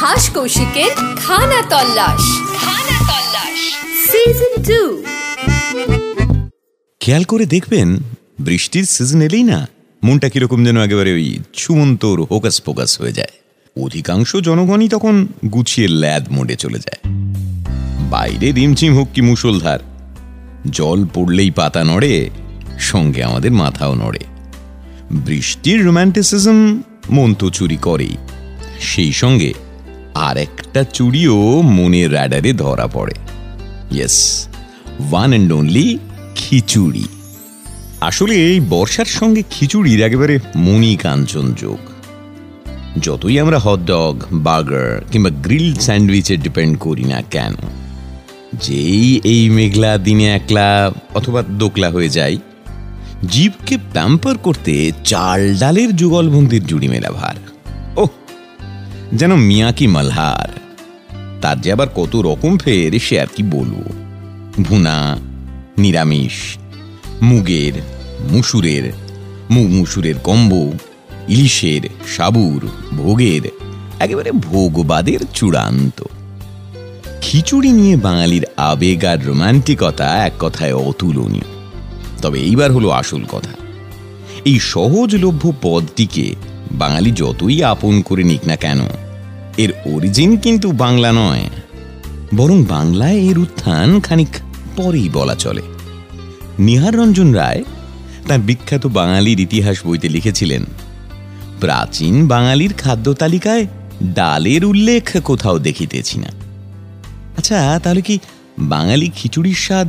হাস কৌশিকের খানা তল্লাশ। খানা তল্লাশ season two খেয়াল করে দেখবেন, বৃষ্টির সিজন এলেই না, মনটা কীরকম যেন একেবারে ওই ছুমন্তর হোকাস ফোকাস হয়ে যায়। অধিকাংশ জনগণই তখন গুছিয়ে ল্যাদ মোডে চলে যায়। বাইরে রিমঝিম হোক কি মুসলধার জল পড়লেই পাতা নড়ে, সঙ্গে আমাদের মাথাও নড়ে। বৃষ্টির রোম্যান্টিসিজম মন তো চুরি করেই। সেই সঙ্গে আর একটা চুরিও মনের র্যাডারে ধরা পড়ে। Yes one and only khichuri. আসলে এই বর্ষার সঙ্গে খিচুড়ির একেবারে মনি কাঞ্চন যোগ। যতই আমরা হটডগ বার্গার কিংবা গ্রিল স্যান্ডউইচে ডিপেন্ড করি না কেন, যেই এই মেঘলা দিনে একলা অথবা দোকলা হয়ে যায় জীবকে প্যাম্পার করতে চাল ডালের যুগলবন্দির জুড়ি মেলা ভার। যেন মিয়াকি মালহার। তার যে আবার কত রকম ফের, সে আর কি বলব? ভুনা, নিরামিষ, মুগের, মুসুরের মুগ মুসুরের কম্ব, ইলিশের সাবুর, ভোগের, একেবারে ভোগবাদের চূড়ান্ত। খিচুড়ি নিয়ে বাঙালির আবেগ আর রোমান্টিকতা এক কথায় অতুলনীয়। তবে এইবার হলো আসল কথা। এই সহজলভ্য পদটিকে বাঙালি যতই আপন করে নিক না কেন এর অরিজিন কিন্তু বাংলা নয়। বরং বাংলায় এর উত্থান খানিক পরেই বলা চলে। নিহার রঞ্জন রায় তার বিখ্যাত বাঙালির ইতিহাস বইতে লিখেছিলেন, প্রাচীন বাঙালির খাদ্য তালিকায় ডালের উল্লেখ কোথাও দেখিতেছি না। আচ্ছা তাহলে কি বাঙালি খিচুড়ির স্বাদ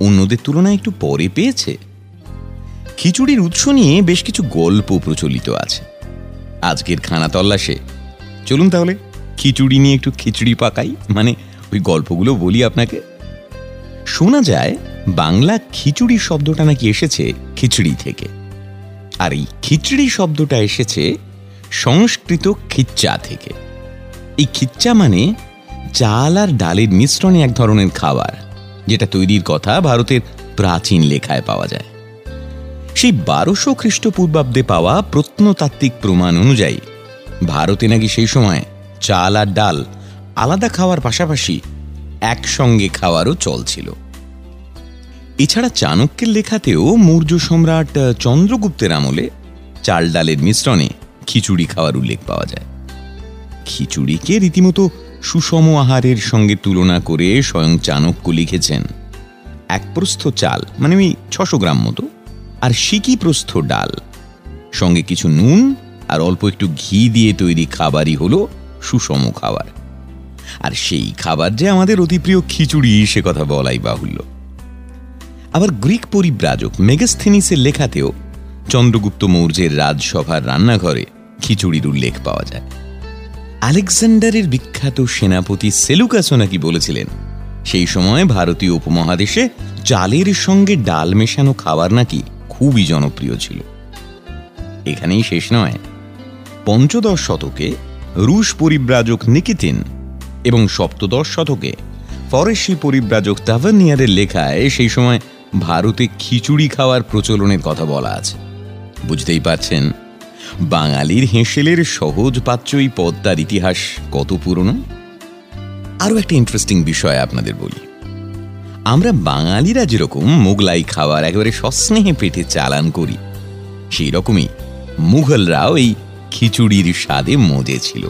অন্যদের তুলনায় একটু পরে পেয়েছে? খিচুড়ির উৎস নিয়ে বেশ কিছু গল্প প্রচলিত আছে। আজকের খানা তল্লাশে। চলুন তাহলে। খিচুড়ি নিয়ে একটু খিচুড়ি পাকাই। মানে ওই গল্পগুলো বলি আপনাকে। শোনা যায়, বাংলা খিচুড়ি শব্দটা নাকি এসেছে খিচড়ি থেকে। আর এই খিচড়ি শব্দটা এসেছে সংস্কৃত খিচ্চা থেকে। এই খিচ্চা মানে চাল আর ডালের মিশ্রণে এক ধরনের খাবার, যেটা তৈরির কথা ভারতের প্রাচীন লেখায় পাওয়া যায়। সেই বারোশো খ্রিস্টপূর্বাব্দে পাওয়া প্রত্নতাত্ত্বিক প্রমাণ অনুযায়ী, ভারতে নাকি সেই সময় চাল আর ডাল আলাদা খাওয়ার পাশাপাশি একসঙ্গে খাওয়ারও চল ছিল এছাড়া চাণক্যের লেখাতেও মৌর্য সম্রাট চন্দ্রগুপ্তের আমলে চাল ডালের মিশ্রণে খিচুড়ি খাওয়ার উল্লেখ পাওয়া যায়। খিচুড়িকে রীতিমতো সুষম আহারের সঙ্গে তুলনা করে স্বয়ং চাণক্য লিখেছেন, এক প্রস্থ চাল মানে ওই ছশো গ্রাম মতো, আর সিকি প্রস্থ ডাল। সঙ্গে কিছু নুন আর অল্প একটু ঘি দিয়ে তৈরি খাবারই হলো সুষম খাবার। আর সেই খাবার যে আমাদের অতি প্রিয় খিচুড়ি, সে কথা বলাই বাহুল্য। আবার গ্রিক পরিব্রাজক মেগাস্থেনিসের লেখাতেও চন্দ্রগুপ্ত মৌর্যের রাজসভার রান্নাঘরে খিচুড়ির উল্লেখ পাওয়া যায়। আলেকজান্ডারের বিখ্যাত সেনাপতি সেলুকাসও নাকি বলেছিলেন, সেই সময় ভারতীয় উপমহাদেশে চালের সঙ্গে ডাল মেশানো খাবার নাকি খুবই জনপ্রিয় ছিল। এখানেই শেষ নয়। পঞ্চদশ শতকে রুশ পরিব্রাজক নিকিতিন এবং সপ্তদশ শতকে ফরেসি পরিব্রাজক তাভানিয়ারের লেখায় সেই সময় ভারতে খিচুড়ি খাওয়ার প্রচলনের কথা বলা আছে। বুঝতেই পারছেন? বাঙালির হেঁসেলের সহজ পাচ্যই পদ্মার ইতিহাস কত পুরনো? আরও একটা ইন্টারেস্টিং বিষয় আপনাদের বলি। আমরা বাঙালিরা যেরকম মোগলাই খাওয়ার একেবারে সস্নেহে পেটে চালান করি, সেই রকমই মুঘলরাও এই খিচুড়ির স্বাদে মজে ছিল।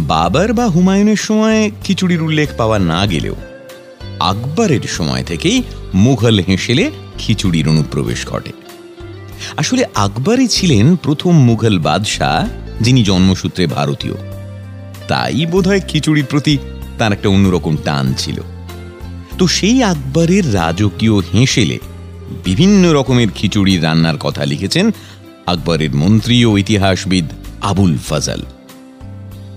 বাবার বা হুমায়ুনের সময় খিচুড়ির উল্লেখ পাওয়া না গেলেও আকবরের সময় থেকেই মুঘল হেঁসেলে খিচুড়ির অনুপ্রবেশ ঘটে। আসলে আকবরই ছিলেন প্রথম মুঘল বাদশাহ, যিনি জন্মসূত্রে ভারতীয়। তাই বোধহয় খিচুড়ির প্রতি তার একটা অন্যরকম টান ছিল। তো সেই আকবরের রাজকীয় হেঁসেলে বিভিন্ন রকমের খিচুড়ি রান্নার কথা লিখেছেন আকবরের মন্ত্রী ও ইতিহাসবিদ আবুল ফাজাল।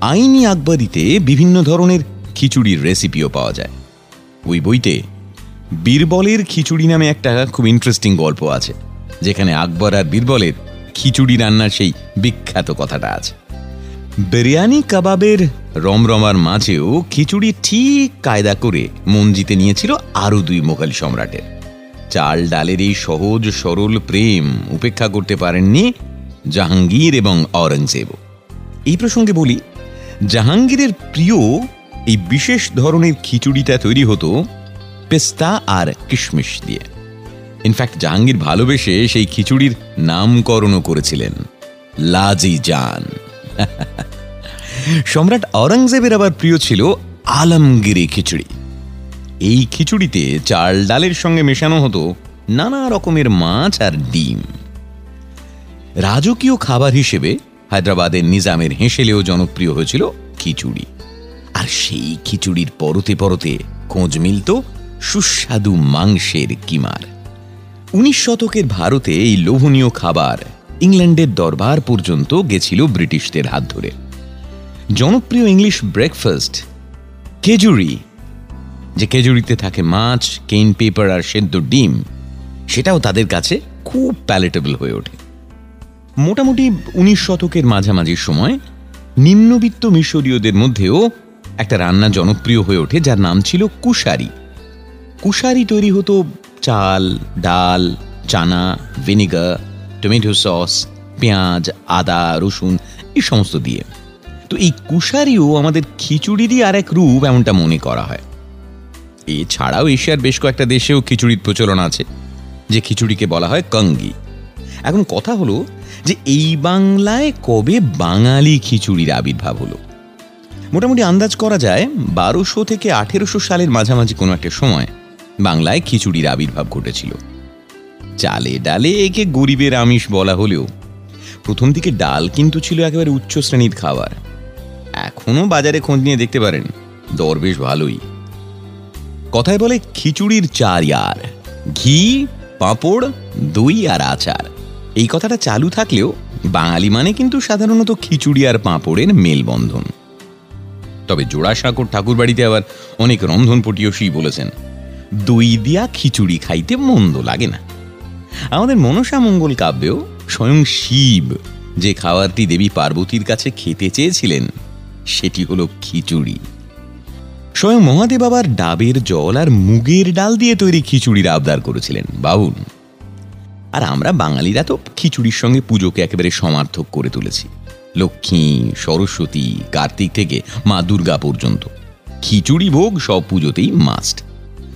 আইনি আকবরিতে বিভিন্ন ধরনের খিচুড়ির রেসিপিও পাওয়া যায়। ওই বইতে বীরবলের খিচুড়ি নামে একটা খুব ইন্টারেস্টিং গল্প আছে, যেখানে আকবর আর বীরবলের খিচুড়ি রান্নার সেই বিখ্যাত কথাটা আছে। বিরিয়ানি কাবাবের রমরমার মাঝেও খিচুড়ি ঠিক কায়দা করে মন জিতে নিয়েছিল আরও দুই মোঘল সম্রাটের। চাল ডালের এই সহজ, সরল প্রেম উপেক্ষা করতে পারেননি জাহাঙ্গীর এবং অরঙ্গজেব এই প্রসঙ্গে বলি, জাহাঙ্গীরের প্রিয় এই বিশেষ ধরনের খিচুড়িটা তৈরি হতো পেস্তা আর কিশমিশ দিয়ে। ইনফ্যাক্ট জাহাঙ্গীর ভালোবেসে সেই খিচুড়ির নামকরণও করেছিলেন। লাজি জান। সম্রাট আওরঙ্গজেবের আবার প্রিয় ছিল আলমগিরি খিচুড়ি। এই খিচুড়িতে চাল ডালের সঙ্গে মেশানো হতো নানা রকমের মাছ আর ডিম। রাজকীয় খাবার হিসেবে হায়দ্রাবাদের নিজামের হেঁসেলেও জনপ্রিয় হয়েছিল খিচুড়ি। আর সেই খিচুড়ির পরতে পরতে খোঁজ মিলত সুস্বাদু মাংসের কিমার। উনিশ শতকের ভারতে এই লোভনীয় খাবার ইংল্যান্ডের দরবার পর্যন্ত গেছিল ব্রিটিশদের হাত ধরে। জনপ্রিয় ইংলিশ ব্রেকফাস্ট কেজুরি যে খেজুরিতে থাকে মাছ কেইন পেপার আর সেদ্ধ ডিম, সেটাও তাদের কাছে খুব প্যালেটেবল হয়ে ওঠে। মোটামুটি উনিশ শতকের মাঝামাঝি সময় নিম্নবিত্ত মিশরীয়দের মধ্যেও একটা রান্না জনপ্রিয় হয়ে ওঠে, যার নাম ছিল কুশারি। কুশারি তৈরি হতো চাল, ডাল, চানা, ভিনিগার, টমেটো সস, পেঁয়াজ, আদা, রসুন, এই সমস্ত দিয়ে। তো এই কুশারিও আমাদের খিচুড়িরই আর এক রূপ এমনটা মনে করা হয়। এছাড়াও এশিয়ার বেশ কয়েকটা দেশেও খিচুড়ির প্রচলন আছে, যে খিচুড়িকে বলা হয় কঙ্গি। এখন কথা হলো যে এই বাংলায় কবে বাঙালি খিচুড়ির আবির্ভাব হলো? মোটামুটি আন্দাজ করা যায় বারোশো থেকে আঠেরোশো সালের মাঝামাঝি কোনো একটা সময় বাংলায় খিচুড়ির আবির্ভাব ঘটেছিল। চালে ডালে একে গরিবের আমিষ বলা হলেও প্রথম দিকে ডাল কিন্তু ছিল একেবারে উচ্চ শ্রেণির খাবার। এখনও বাজারে খোঁজ নিয়ে দেখতে পারেন, দর বেশ ভালোই। কথায় বলে খিচুড়ির চার ইয়ার। ঘি, পাঁপড়, দই আর আচার। এই কথাটা চালু থাকলেও বাঙালি মানে কিন্তু সাধারণত খিচুড়ি আর পাঁপড়ের মেলবন্ধন। তবে জোড়াসাঁকর ঠাকুর বাড়িতে আবার অনেক রন্ধনপটীয়সী বলেছেন, দই দিয়া খিচুড়ি খাইতে মন্দ লাগে না। আমাদের মনসা মঙ্গল কাব্যেও স্বয়ং শিব যে খাবারটি দেবী পার্বতীর কাছে খেতে চেয়েছিলেন, সেটি হলো খিচুড়ি। স্বয়ং মহাদেব আবার ডাবের জল আর মুগের ডাল দিয়ে তৈরি খিচুড়ির আবদার করেছিলেন, বাবুন। আর আমরা বাঙালিরা তো খিচুড়ির সঙ্গে পুজোকে একেবারে সমার্থক করে তুলেছি। লক্ষ্মী, সরস্বতী, কার্তিক থেকে মা দুর্গা পর্যন্ত। খিচুড়ি ভোগ সব পুজোতেই মাস্ট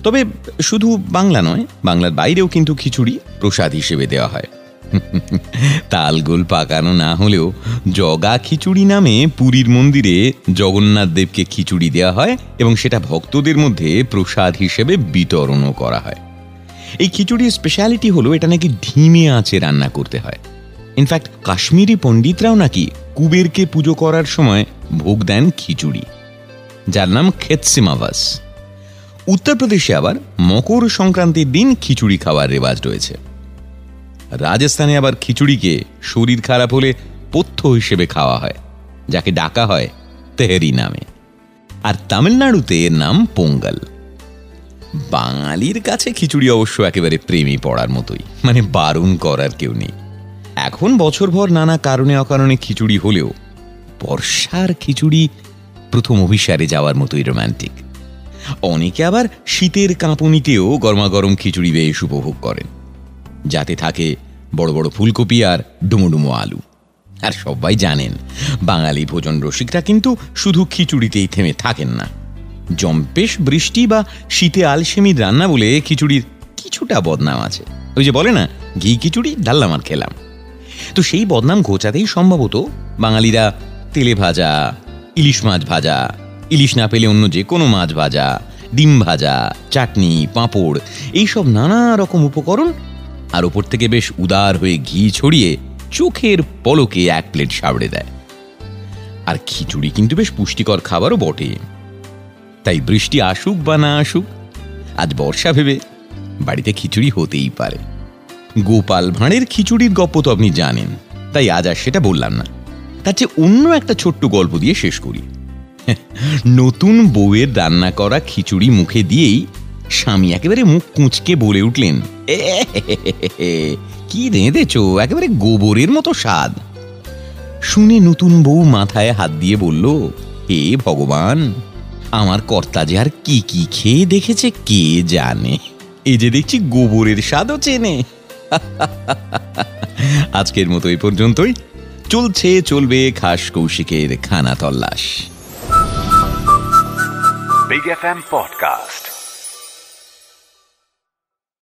তবে শুধু বাংলা নয়, বাংলার বাইরেও কিন্তু খিচুড়ি প্রসাদ হিসেবে দেওয়া হয়। তালগোল পাকানো না হলেও জগা খিচুড়ি নামে পুরীর মন্দিরে জগন্নাথ দেবকে খিচুড়ি দেওয়া হয় এবং সেটা ভক্তদের মধ্যে প্রসাদ হিসেবে বিতরণও করা হয়। এই খিচুড়ির স্পেশালিটি হলো এটা নাকি ধিমে আঁচে রান্না করতে হয়। ইনফ্যাক্ট কাশ্মীরি পণ্ডিতরাও নাকি কুবেরকে পুজো করার সময় ভোগ দেন খিচুড়ি, যার নাম খেতসিমাভাস উত্তরপ্রদেশে আবার মকর সংক্রান্তির দিন খিচুড়ি খাওয়ার রেওয়াজ রয়েছে। রাজস্থানে আবার খিচুড়িকে শরীর খারাপ হলে পথ্য হিসেবে খাওয়া হয়, যাকে ডাকা হয় তেহরি নামে। আর তামিলনাড়ুতে এর নাম পোঙ্গল। বাঙালির কাছে খিচুড়ি অবশ্য একেবারে প্রেমী পড়ার মতোই মানে বারণ করার কেউ নেই। এখন বছরভর নানা কারণে অকারণে খিচুড়ি হলেও বর্ষার খিচুড়ি প্রথম অভিসারে যাওয়ার মতোই রোম্যান্টিক অনেকে আবার শীতের কাঁপুনিতেও গরমাগরম খিচুড়ি বেশ উপভোগ করেন। যাতে থাকে বড় বড় ফুলকপি আর ডুমো আলু। আর সবাই জানেন, বাঙালি ভোজন রসিকরা কিন্তু শুধু খিচুড়িতেই থেমে থাকেন না। জম্পেশ, বৃষ্টি বা শীতে আলসেমির রান্না বলে খিচুড়ির কিছুটা বদনাম আছে। ওই যে বলে না, ঘি, খিচুড়ি ডাল্লাম আর খেলাম। তো সেই বদনাম ঘোচাতেই সম্ভবত বাঙালিরা তেলে ভাজা, ইলিশ মাছ ভাজা, ইলিশ না পেলে অন্য যে কোনো মাছ ভাজা, ডিম ভাজা, চাটনি, পাঁপড়, এইসব নানা রকম উপকরণ আর ওপর থেকে বেশ উদার হয়ে ঘি ছড়িয়ে চোখের পলকে এক প্লেট সাবড়ে দেয়। আর খিচুড়ি কিন্তু বেশ পুষ্টিকর খাবারও বটে। তাই বৃষ্টি আসুক বা না আসুক, আজ বর্ষা ভেবে বাড়িতে খিচুড়ি হতেই পারে। গোপাল ভাঁড়ের খিচুড়ির গপ্প তো আপনি জানেন, তাই আজ আর সেটা বললাম না। তার চেয়ে অন্য একটা ছোট্ট গল্প দিয়ে শেষ করি। নতুন বউয়ের রান্না করা খিচুড়ি মুখে দিয়েই স্বামী একেবারে মুখ কুঁচকে বলে উঠলেন কি রেঁধেছ একেবারে গোবরের মতো স্বাদ। শুনে নতুন বউ মাথায় হাত দিয়ে বলল, হে ভগবান, আমার কর্তা যে আর কি কি খেয়ে দেখেছে কে জানে? এই যে দেখছি গোবরের স্বাদও চেনে। আজকের মতো এই পর্যন্তই। চলছে, চলবে খাস কৌশিকের খানা তল্লাশ। Big FM Podcast.